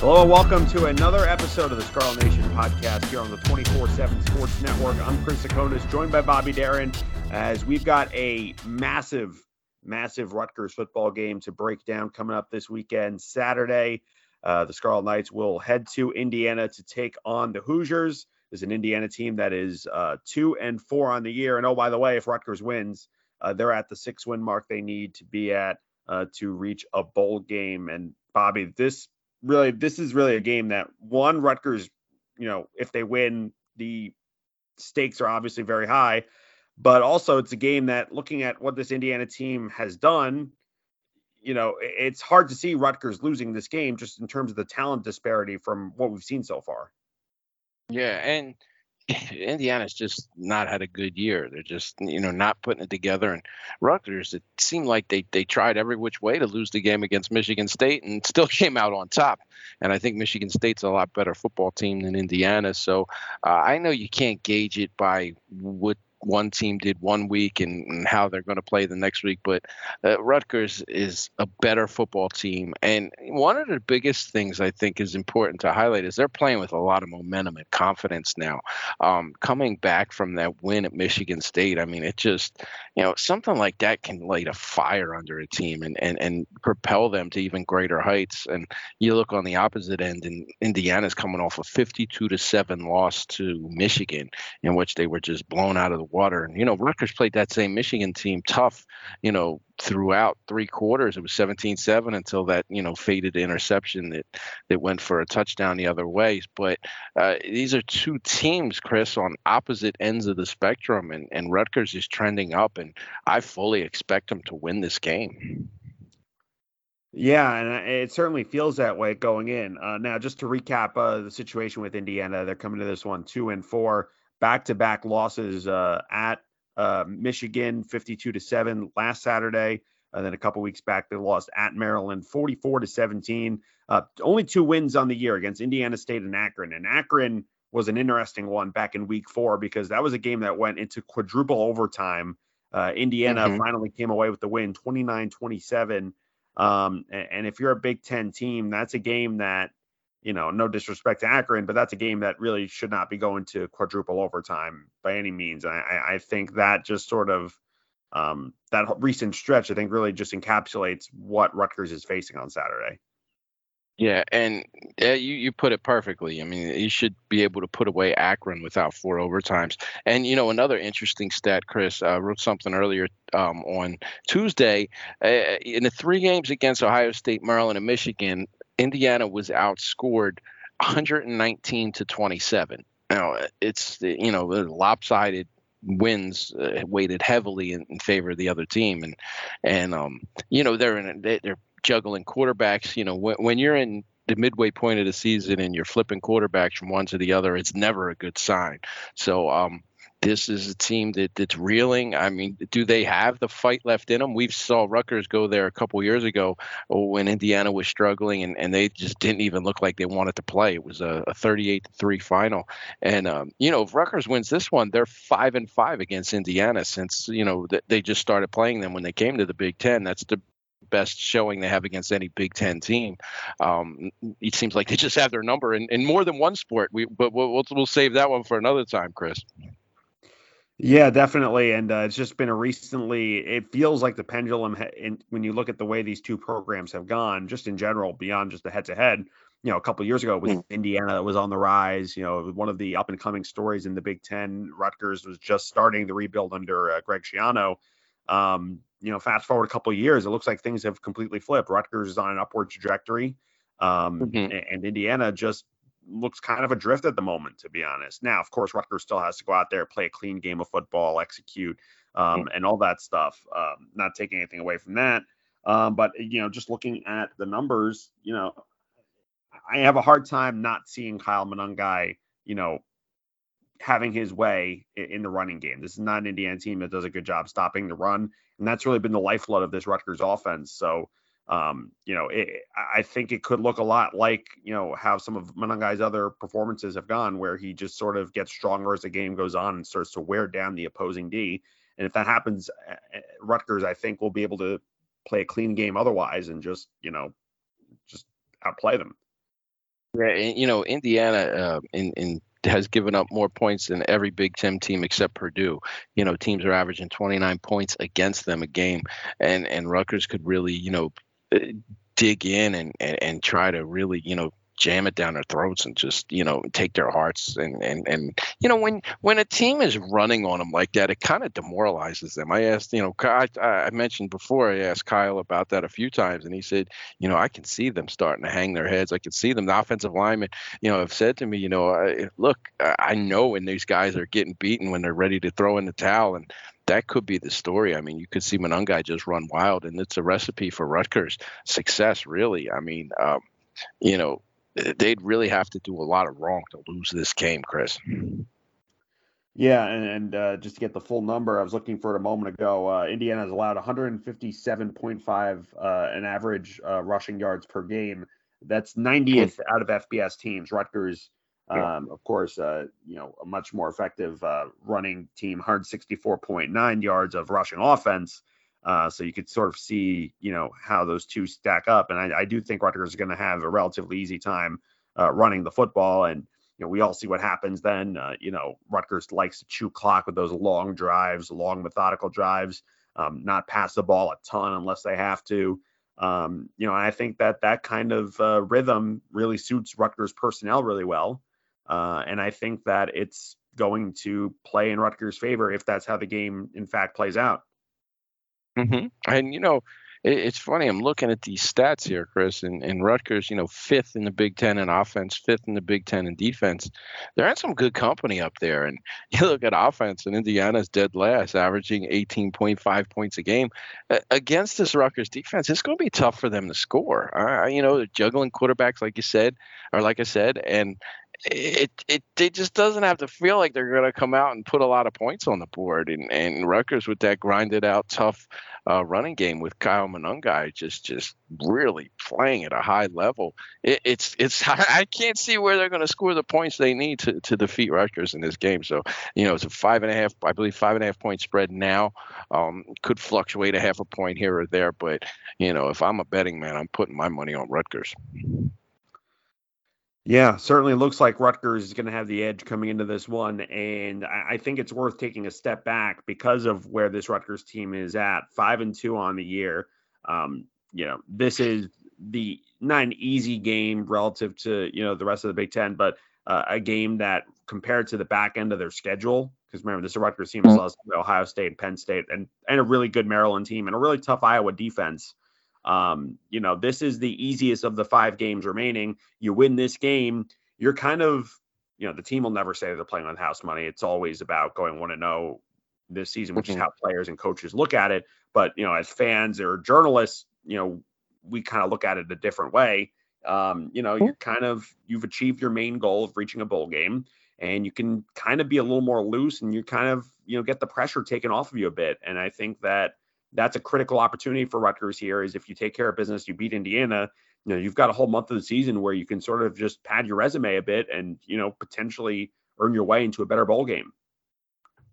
Hello and welcome to another episode of the Scarlet Nation podcast here on the 24 7 Sports Network. I'm Chris Tsakonas, joined by Bobby Deren, as we've got a massive, massive Rutgers football game to break down coming up this weekend. Saturday, uh, the Scarlet Knights will head to Indiana to take on the Hoosiers. There's an Indiana team that is uh, two and four on the year. And oh, by the way, if Rutgers wins, uh, they're at the six win mark they need to be at uh, to reach a bowl game. And Bobby, this really this is really a game that one Rutgers, you know, if they win, the stakes are obviously very high, but also it's a game that looking at what this Indiana team has done, you know, it's hard to see Rutgers losing this game just in terms of the talent disparity from what we've seen so far. Yeah, and Indiana's just not had a good year. They're just, you know, not putting it together. And Rutgers, it seemed like they they tried every which way to lose the game against Michigan State and still came out on top. And I think Michigan State's a lot better football team than Indiana. So uh, I know you can't gauge it by what one team did one week and, and how they're going to play the next week. But uh, Rutgers is a better football team. And one of the biggest things I think is important to highlight is they're playing with a lot of momentum and confidence now. Um, coming back from that win at Michigan State, I mean, it just, you know, something like that can light a fire under a team and, and, and propel them to even greater heights. And you look on the opposite end, and Indiana's coming off a 52 to 7 loss to Michigan, in which they were just blown out of the water. And, you know, Rutgers played that same Michigan team tough, you know, throughout three quarters. It was 17 7 until that, you know, faded interception that, that went for a touchdown the other way. But uh, these are two teams, Chris, on opposite ends of the spectrum. And, and Rutgers is trending up. And I fully expect them to win this game. Yeah, and it certainly feels that way going in. Uh, now, just to recap uh, the situation with Indiana, they're coming to this one two and four back to back losses uh, at uh, Michigan, 52 to 7 last Saturday. And then a couple weeks back, they lost at Maryland, 44 to 17. Uh, only two wins on the year against Indiana State and Akron. And Akron was an interesting one back in week four because that was a game that went into quadruple overtime. Uh, Indiana mm-hmm. finally came away with the win, 29 27. Um, and, and if you're a Big Ten team, that's a game that you know, no disrespect to Akron, but that's a game that really should not be going to quadruple overtime by any means. I, I think that just sort of um, that recent stretch, I think, really just encapsulates what Rutgers is facing on Saturday. Yeah, and you you put it perfectly. I mean, you should be able to put away Akron without four overtimes. And you know, another interesting stat, Chris uh, wrote something earlier um, on Tuesday. Uh, in the three games against Ohio State, Maryland, and Michigan, Indiana was outscored 119 to 27. Now it's you know lopsided wins uh, weighted heavily in, in, favor of the other team, and and um you know they're in a, they're juggling quarterbacks. You know when, when you're in the midway point of the season and you're flipping quarterbacks from one to the other, it's never a good sign. So um this is a team that, that's reeling. I mean, do they have the fight left in them? We saw Rutgers go there a couple years ago when Indiana was struggling, and, and they just didn't even look like they wanted to play. It was a, a 38 to three final, and um, you know, if Rutgers wins this one, they're five and five against Indiana since you know they just started playing them when they came to the Big Ten. That's the best showing they have against any Big Ten team. Um, it seems like they just have their number in, in more than one sport. We, but we'll, we'll save that one for another time, Chris. Yeah, definitely, and uh, it's just been a recently. It feels like the pendulum, ha- in, when you look at the way these two programs have gone, just in general, beyond just the head-to-head. You know, a couple years ago it was mm. Indiana that was on the rise. You know, one of the up-and-coming stories in the Big Ten. Rutgers was just starting the rebuild under uh, Greg Schiano. Um, you know, fast forward a couple years, it looks like things have completely flipped. Rutgers is on an upward trajectory, um, mm-hmm. and, and Indiana just looks kind of adrift at the moment, to be honest. Now, of course, Rutgers still has to go out there, play a clean game of football, execute, um, and all that stuff. Um, not taking anything away from that. Um, but you know, just looking at the numbers, you know, I have a hard time not seeing Kyle Monangai, you know, having his way in the running game. This is not an Indiana team that does a good job stopping the run, and that's really been the lifeblood of this Rutgers offense. So um, you know, it, I think it could look a lot like, you know, how some of Monangai's other performances have gone, where he just sort of gets stronger as the game goes on and starts to wear down the opposing D. And if that happens, Rutgers, I think, will be able to play a clean game otherwise and just, you know, just outplay them. Yeah, and, you know, Indiana uh, in in has given up more points than every Big Ten team except Purdue. You know, teams are averaging 29 points against them a game, and and Rutgers could really, you know, dig in and, and and try to really, you know, jam it down their throats and just you know take their hearts and and and you know when when a team is running on them like that it kind of demoralizes them. I asked you know I, I mentioned before i asked kyle about that a few times and he said you know i can see them starting to hang their heads. I can see them. The offensive linemen you know have said to me you know I, look i know when these guys are getting beaten when they're ready to throw in the towel and that could be the story. I mean, you could see Monangai just run wild, and it's a recipe for Rutgers success, really. I mean, um, you know, they'd really have to do a lot of wrong to lose this game, Chris. Yeah, and, and uh, just to get the full number, I was looking for it a moment ago. Uh, Indiana has allowed 157.5 uh, an average uh, rushing yards per game. That's 90th out of FBS teams. Rutgers, um, of course, uh, you know, a much more effective uh, running team, 164.9 yards of rushing offense. Uh, so you could sort of see, you know, how those two stack up. And I, I do think Rutgers is going to have a relatively easy time uh, running the football. And you know, we all see what happens then. Uh, you know, Rutgers likes to chew clock with those long drives, long methodical drives, um, not pass the ball a ton unless they have to. Um, you know, I think that that kind of uh, rhythm really suits Rutgers personnel really well. Uh, and I think that it's going to play in Rutgers' favor if that's how the game, in fact, plays out. Mm-hmm. And you know, it, it's funny. I'm looking at these stats here, Chris, and, and Rutgers. You know, fifth in the Big Ten in offense, fifth in the Big Ten in defense. They're in some good company up there. And you look at offense, and Indiana's dead last, averaging 18.5 points a game uh, against this Rutgers defense. It's going to be tough for them to score. Uh, you know, juggling quarterbacks, like you said, or like I said, and it, it it just doesn't have to feel like they're going to come out and put a lot of points on the board. And and Rutgers with that grinded out tough uh, running game with Kyle Monangai just just really playing at a high level. It, it's it's I can't see where they're going to score the points they need to, to defeat Rutgers in this game. So you know it's a five and a half, I believe five and a half point spread now. Um, could fluctuate a half a point here or there, but you know if I'm a betting man, I'm putting my money on Rutgers. Yeah, certainly looks like Rutgers is going to have the edge coming into this one. And I, I, think it's worth taking a step back because of where this Rutgers team is at five and two on the year. Um, you know, this is the not an easy game relative to, you know, the rest of the Big Ten, but uh, a game that compared to the back end of their schedule, because remember, this Rutgers team is mm-hmm. Ohio State, Penn State, and, and a really good Maryland team and a really tough Iowa defense. Um, you know, this is the easiest of the five games remaining. You win this game, you're kind of, you know, the team will never say they're playing on house money. It's always about going one to know this season, which mm-hmm. is how players and coaches look at it. But you know, as fans or journalists, you know, we kind of look at it a different way. Um, you know, you're kind of you've achieved your main goal of reaching a bowl game, and you can kind of be a little more loose, and you kind of you know get the pressure taken off of you a bit. And I think that that's a critical opportunity for Rutgers here. Is if you take care of business, you beat Indiana. You know, you've got a whole month of the season where you can sort of just pad your resume a bit and you know potentially earn your way into a better bowl game.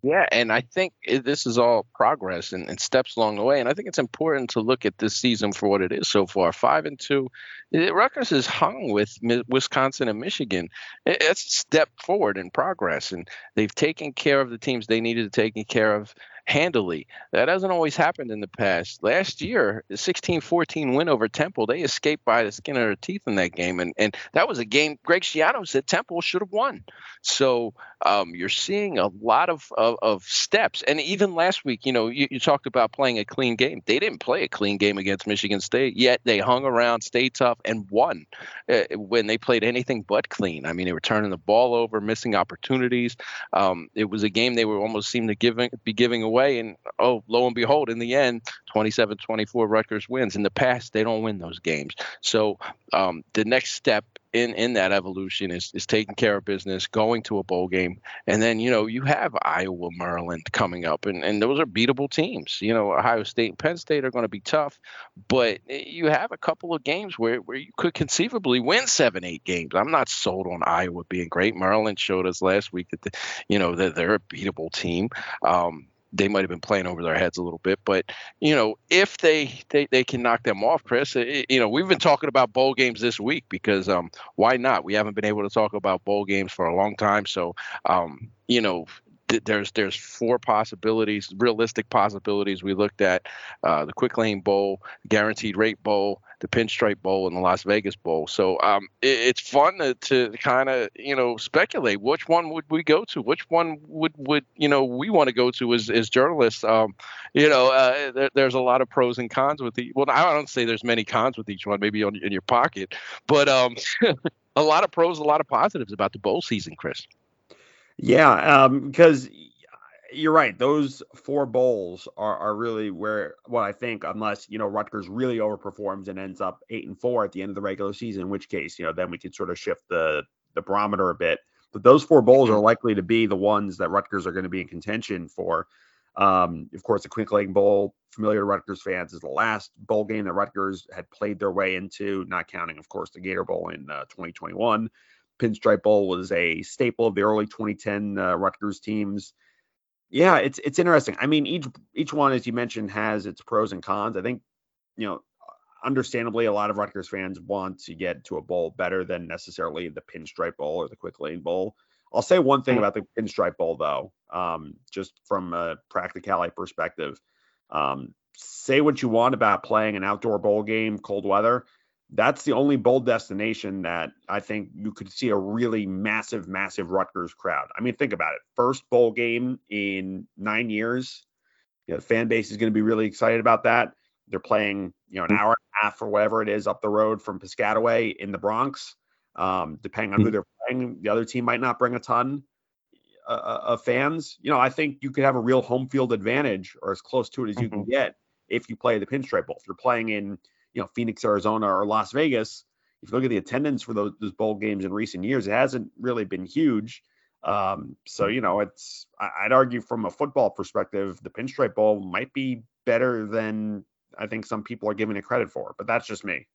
Yeah, and I think this is all progress and, and, steps along the way. And I think it's important to look at this season for what it is so far. Five and two, eh, Rutgers is hung with Wisconsin and Michigan. Eh, it's a step forward in progress, and they've taken care of the teams they needed to take care of handily. That hasn't always happened in the past. Last year, the 16-14 win over Temple, they escaped by the skin of their teeth in that game, and and that was a game Greg Schiano said Temple should have won. So um, you're seeing a lot of, of, of steps, and even last week, you know, you, you, talked about playing a clean game. They didn't play a clean game against Michigan State, yet they hung around, stayed tough, and won uh, when they played anything but clean. I mean, they were turning the ball over, missing opportunities. Um, it was a game they were almost seemed to giving be giving away away. And oh, lo and behold, in the end, 27 24, Rutgers wins. In the past, they don't win those games. So um, the next step in, in that evolution is, is taking care of business, going to a bowl game. And then, you know, you have Iowa, Maryland coming up, and, and those are beatable teams. You know, Ohio State and Penn State are going to be tough, but you have a couple of games where, where you could conceivably win seven, eight games. I'm not sold on Iowa being great. Maryland showed us last week that, the, you know, that they're a beatable team. Um, they might have been playing over their heads a little bit. But you know, if they they, they can knock them off, Chris, it, you know, we've been talking about bowl games this week because um, why not? We haven't been able to talk about bowl games for a long time, so um, you know, there's there's four possibilities, realistic possibilities. We looked at uh, the Quick Lane Bowl, Guaranteed Rate Bowl, the Pinstripe Bowl, and the Las Vegas Bowl. So um, it, it's fun to, to kind of you know speculate which one would we go to, which one would would you know we want to go to as, as journalists. Um, you know, uh, there, there's a lot of pros and cons with the. Well, I don't say there's many cons with each one, maybe on, in your pocket, but um, a lot of pros, a lot of positives about the bowl season, Chris. Yeah, um, because you're right. Those four bowls are, are really where what I think, unless you know Rutgers really overperforms and ends up eight and four at the end of the regular season, in which case you know then we could sort of shift the the barometer a bit. But those four bowls are mm-hmm. likely to be the ones that Rutgers are going to be in contention for. Um, of course, the Quick Lane Bowl, familiar to Rutgers fans, is the last bowl game that Rutgers had played their way into, not counting, of course, the Gator Bowl in uh, 2021. Pinstripe Bowl was a staple of the early 2010 uh, Rutgers teams. Yeah, it's it's interesting. I mean, each each one, as you mentioned, has its pros and cons. I think, you know, understandably, a lot of Rutgers fans want to get to a bowl better than necessarily the Pinstripe Bowl or the Quick Lane Bowl. I'll say one thing about the Pinstripe Bowl, though, um, just from a practicality perspective. Um, say what you want about playing an outdoor bowl game, cold weather that's the only bowl destination that I think you could see a really massive, massive Rutgers crowd. I mean, think about it. First bowl game in nine years. You know, the fan base is going to be really excited about that. They're playing, you know, an hour and a half or whatever it is up the road from Piscataway in the Bronx. Um, depending on who they're playing, the other team might not bring a ton uh, uh, of fans. You know, I think you could have a real home field advantage or as close to it as you mm-hmm. can get if you play the Pinstripe Bowl. If you're playing in you know Phoenix, Arizona, or Las Vegas, if you look at the attendance for those, those bowl games in recent years, it hasn't really been huge. Um, so you know, it's I'd argue from a football perspective, the Pinstripe Bowl might be better than I think some people are giving it credit for, but that's just me.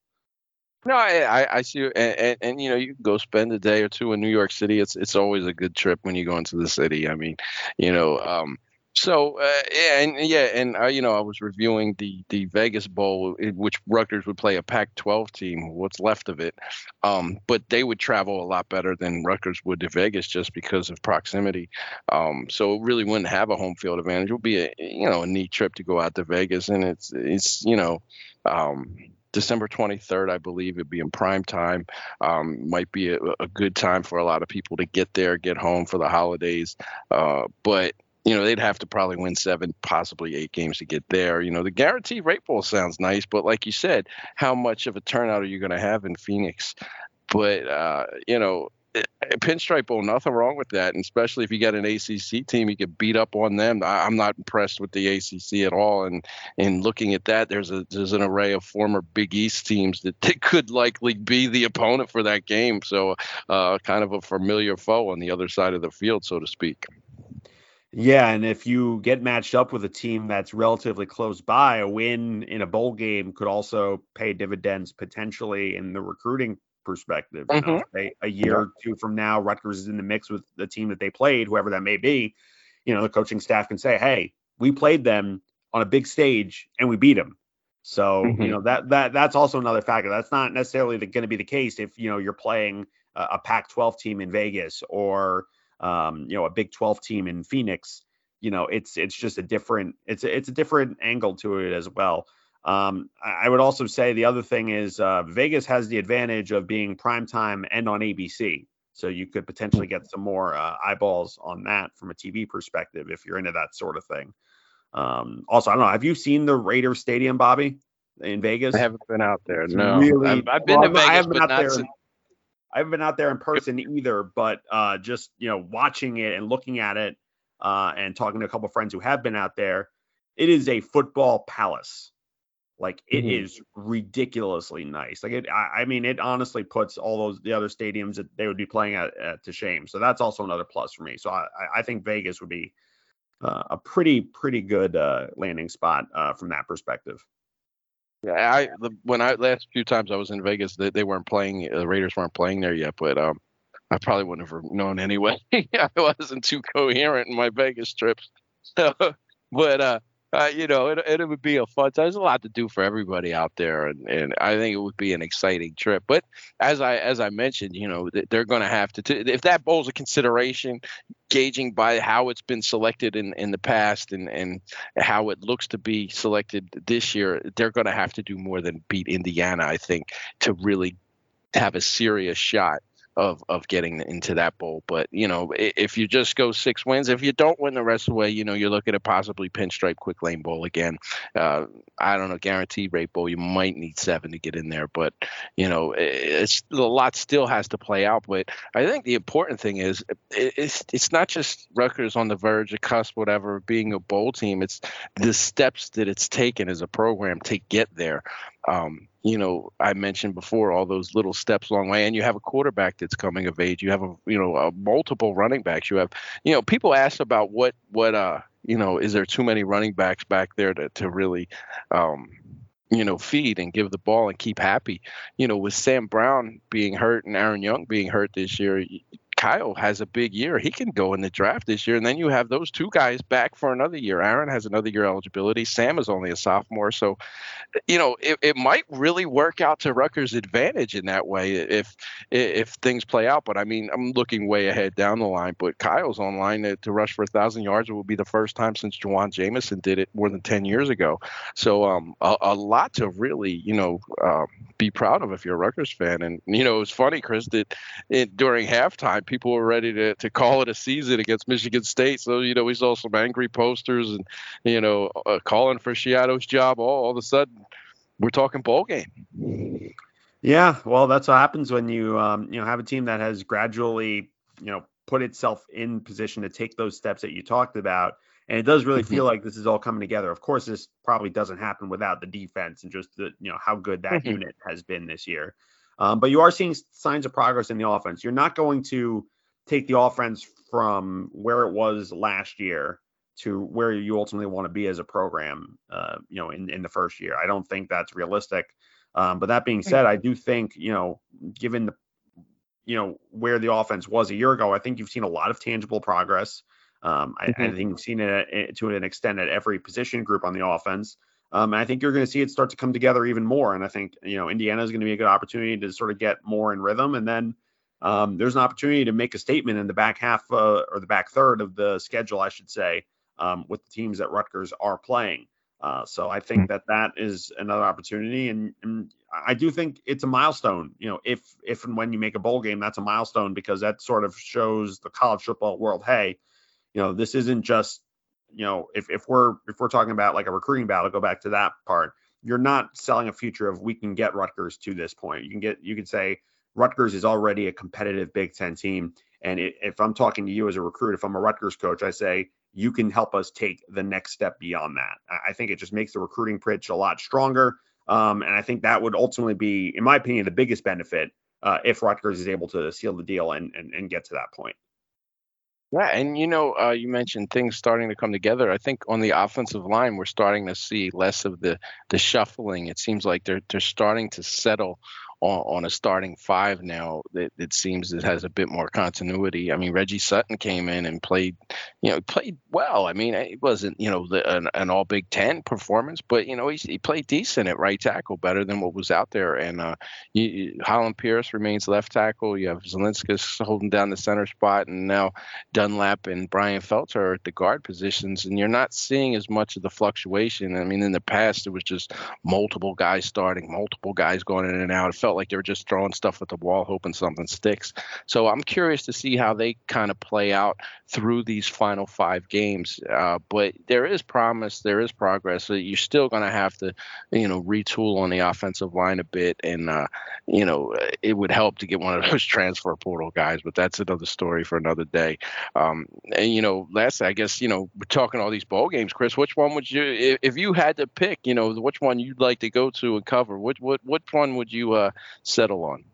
No, I, I see, and, and, and, you know, you can go spend a day or two in New York City. It's it's always a good trip when you go into the city. I mean, you know, um, so uh, yeah, and yeah, and uh, you know, I was reviewing the the Vegas Bowl, which Rutgers would play a Pac-12 team, what's left of it, um, but they would travel a lot better than Rutgers would to Vegas just because of proximity. Um, so it really wouldn't have a home field advantage. It would be a you know a neat trip to go out to Vegas, and it's it's you know. Um, December 23rd, I believe it'd be in prime time. Um, might be a, a, good time for a lot of people to get there, get home for the holidays. Uh, but you know, they'd have to probably win seven, possibly eight games to get there. You know, the guaranteed rate bowl sounds nice, but like you said, how much of a turnout are you going to have in Phoenix? But, uh, you know, eh, pinstripe bowl, nothing wrong with that. And especially if you got an ACC team, you could beat up on them. I, am not impressed with the ACC at all. And in looking at that, there's a there's an array of former Big East teams that, that could likely be the opponent for that game. So, uh, kind of a familiar foe on the other side of the field, so to speak. Yeah, and if you get matched up with a team that's relatively close by, a win in a bowl game could also pay dividends potentially in the recruiting perspective. You know, mm-hmm. a, a year yeah. or two from now, Rutgers is in the mix with the team that they played, whoever that may be. You know, the coaching staff can say, "Hey, we played them on a big stage and we beat them." So mm-hmm. you know that that that's also another factor. That's not necessarily going to be the case if you know you're playing a, a Pac-12 team in Vegas or um, you know, a Big 12 team in Phoenix, you know, it's it's just a different it's a, it's a different angle to it as well. Um, I would also say the other thing is uh, Vegas has the advantage of being prime time and on ABC, so you could potentially get some more uh, eyeballs on that from a TV perspective if you're into that sort of thing. Um, also, I don't know. Have you seen the Raiders Stadium, Bobby, in Vegas? I haven't been out there. No, really, I've, I've been well, to Vegas, I haven't been out there. Since, I haven't been out there in person either, but uh, just you know watching it and looking at it uh, and talking to a couple friends who have been out there, it is a football palace. Like it mm-hmm. is ridiculously nice. Like it, I, I, mean, it honestly puts all those the other stadiums that they would be playing at, at to shame. So that's also another plus for me. So I, I think Vegas would be uh, a pretty pretty good uh, landing spot uh, from that perspective. Yeah, I the, when I last few times I was in Vegas, they, they weren't playing. The Raiders weren't playing there yet, but um, I probably wouldn't have known anyway. I wasn't too coherent in my Vegas trips. So, but uh, uh, you know, it, it would be a fun. Time. There's a lot to do for everybody out there, and, and I think it would be an exciting trip. But as I as I mentioned, you know, they're going to have to t- if that bowl's a consideration, gauging by how it's been selected in in the past and and how it looks to be selected this year, they're going to have to do more than beat Indiana, I think, to really have a serious shot of of getting into that bowl. But you know, if you just go six wins, if you don't win the rest of the way, you know, you're looking at possibly pinstripe quick lane bowl again. Uh, I don't know, guarantee rate bowl. You might need seven to get in there, but you know, it's a lot still has to play out. But I think the important thing is it's it's not just Rutgers on the verge, a cusp, whatever, being a bowl team. It's the steps that it's taken as a program to get there. Um, you know, I mentioned before all those little steps along the way, and you have a quarterback that's coming of age. You have a, you know, a multiple running backs. You have, you know, people ask about what, what, uh, you know, is there too many running backs back there to, to really, um, you know, feed and give the ball and keep happy. You know, with Sam Brown being hurt and Aaron Young being hurt this year, Kyle has a big year. He can go in the draft this year. And then you have those two guys back for another year. Aaron has another year eligibility. Sam is only a sophomore. So, you know, it, it might really work out to Rutgers' advantage in that way if if things play out. But I mean, I'm looking way ahead down the line. But Kyle's online to, to rush for a thousand yards. It will be the first time since Jawan Jamison did it more than 10 years ago. So um, a, a lot to really, you know, uh, be proud of if you're a Rutgers fan. And, you know, it's funny, Chris, that it, during halftime, people were ready to, to call it a season against Michigan State. So, you know, we saw some angry posters and, you know, uh, calling for Schiano's job. All, all of a sudden, we're talking bowl game. Yeah, well, that's what happens when you, um, you know, have a team that has gradually, you know, put itself in position to take those steps that you talked about. And it does really feel mm-hmm. like this is all coming together. Of course, this probably doesn't happen without the defense and just the, you know, how good that mm-hmm. unit has been this year. Um, but you are seeing signs of progress in the offense. You're not going to take the offense from where it was last year to where you ultimately want to be as a program, uh, you know, in, in the first year. I don't think that's realistic. Um, but that being said, I do think, you know, given the, you know, where the offense was a year ago, I think you've seen a lot of tangible progress. Um, I, mm-hmm. I, think you've seen it to an extent at every position group on the offense. Um, and I think you're going to see it start to come together even more. And I think, you know, Indiana is going to be a good opportunity to sort of get more in rhythm. And then um, there's an opportunity to make a statement in the back half uh, or the back third of the schedule, I should say, um, with the teams that Rutgers are playing. Uh, so I think that that is another opportunity, and, and, I do think it's a milestone. You know, if if and when you make a bowl game, that's a milestone because that sort of shows the college football world, hey, you know, this isn't just you know, if, if we're if we're talking about like a recruiting battle, go back to that part. You're not selling a future of we can get Rutgers to this point. You can get you can say Rutgers is already a competitive Big Ten team, and it, if I'm talking to you as a recruit, if I'm a Rutgers coach, I say you can help us take the next step beyond that. I think it just makes the recruiting pitch a lot stronger, um, and I think that would ultimately be, in my opinion, the biggest benefit uh, if Rutgers is able to seal the deal and, and, and get to that point. Yeah, and you know, uh, you mentioned things starting to come together. I think on the offensive line, we're starting to see less of the the shuffling. It seems like they're they're starting to settle on, on a starting five now that it seems it has a bit more continuity. I mean, Reggie Sutton came in and played, you know, played well. I mean, it wasn't, you know, the, an, an all Big Ten performance, but, you know, he, he played decent at right tackle, better than what was out there. And uh, you, Hollin Pierce remains left tackle. You have Zilinskas holding down the center spot, and now Dunlap and Brian Felter are at the guard positions. And you're not seeing as much of the fluctuation. I mean, in the past, it was just multiple guys starting, multiple guys going in and out. It felt felt like they were just throwing stuff at the wall, hoping something sticks. So I'm curious to see how they kind of play out through these final five games. Uh, but there is promise, there is progress. So you're still going to have to, you know, retool on the offensive line a bit, and uh, you know, it would help to get one of those transfer portal guys. But that's another story for another day. Um, and you know, last I guess you know we're talking all these bowl games, Chris. Which one would you, if you had to pick, you know, which one you'd like to go to and cover? Which what what one would you uh, settle on?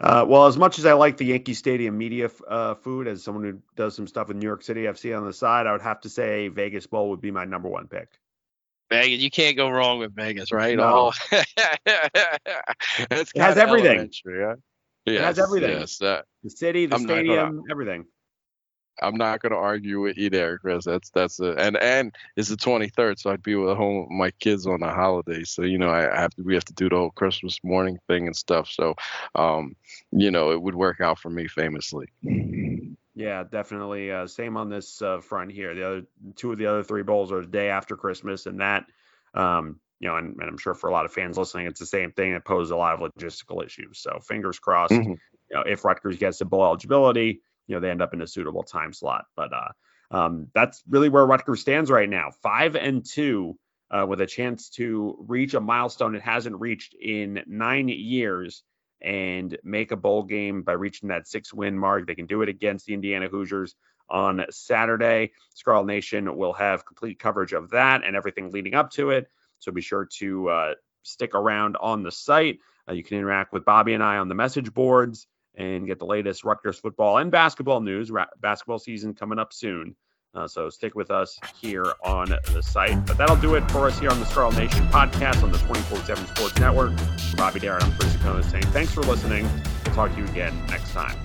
Uh, well, as much as I like the Yankee Stadium media uh, food, as someone who does some stuff with New York City FC on the side, I would have to say Vegas Bowl would be my number one pick. Vegas, you can't go wrong with Vegas, right? No. Oh. it has everything. Yeah? Yes, it has everything. Yes, uh, the city, the I'm stadium, not, everything. I'm not going to argue with you there, Chris. That's that's a, and and it's the 23rd, so I'd be with home with my kids on the holiday. So you know, I have to we have to do the whole Christmas morning thing and stuff. So, um, you know, it would work out for me famously. Yeah, definitely. Uh, same on this uh, front here. The other two of the other three bowls are the day after Christmas, and that, um, you know, and, and, I'm sure for a lot of fans listening, it's the same thing that poses a lot of logistical issues. So fingers crossed. Mm-hmm. You know, if Rutgers gets the bowl eligibility, you know, they end up in a suitable time slot. But uh, um, that's really where Rutgers stands right now, five and two, uh, with a chance to reach a milestone it hasn't reached in nine years and make a bowl game by reaching that six win mark. They can do it against the Indiana Hoosiers on Saturday. Scarlet Nation will have complete coverage of that and everything leading up to it. So be sure to uh, stick around on the site. Uh, you can interact with Bobby and I on the message boards and get the latest Rutgers football and basketball news. Ra- basketball season coming up soon. Uh, so stick with us here on the site. But that'll do it for us here on the Scarlet Nation podcast on the 24 7 Sports Network. Bobby Deren, I'm Chris Tsakonas saying thanks for listening. We'll talk to you again next time.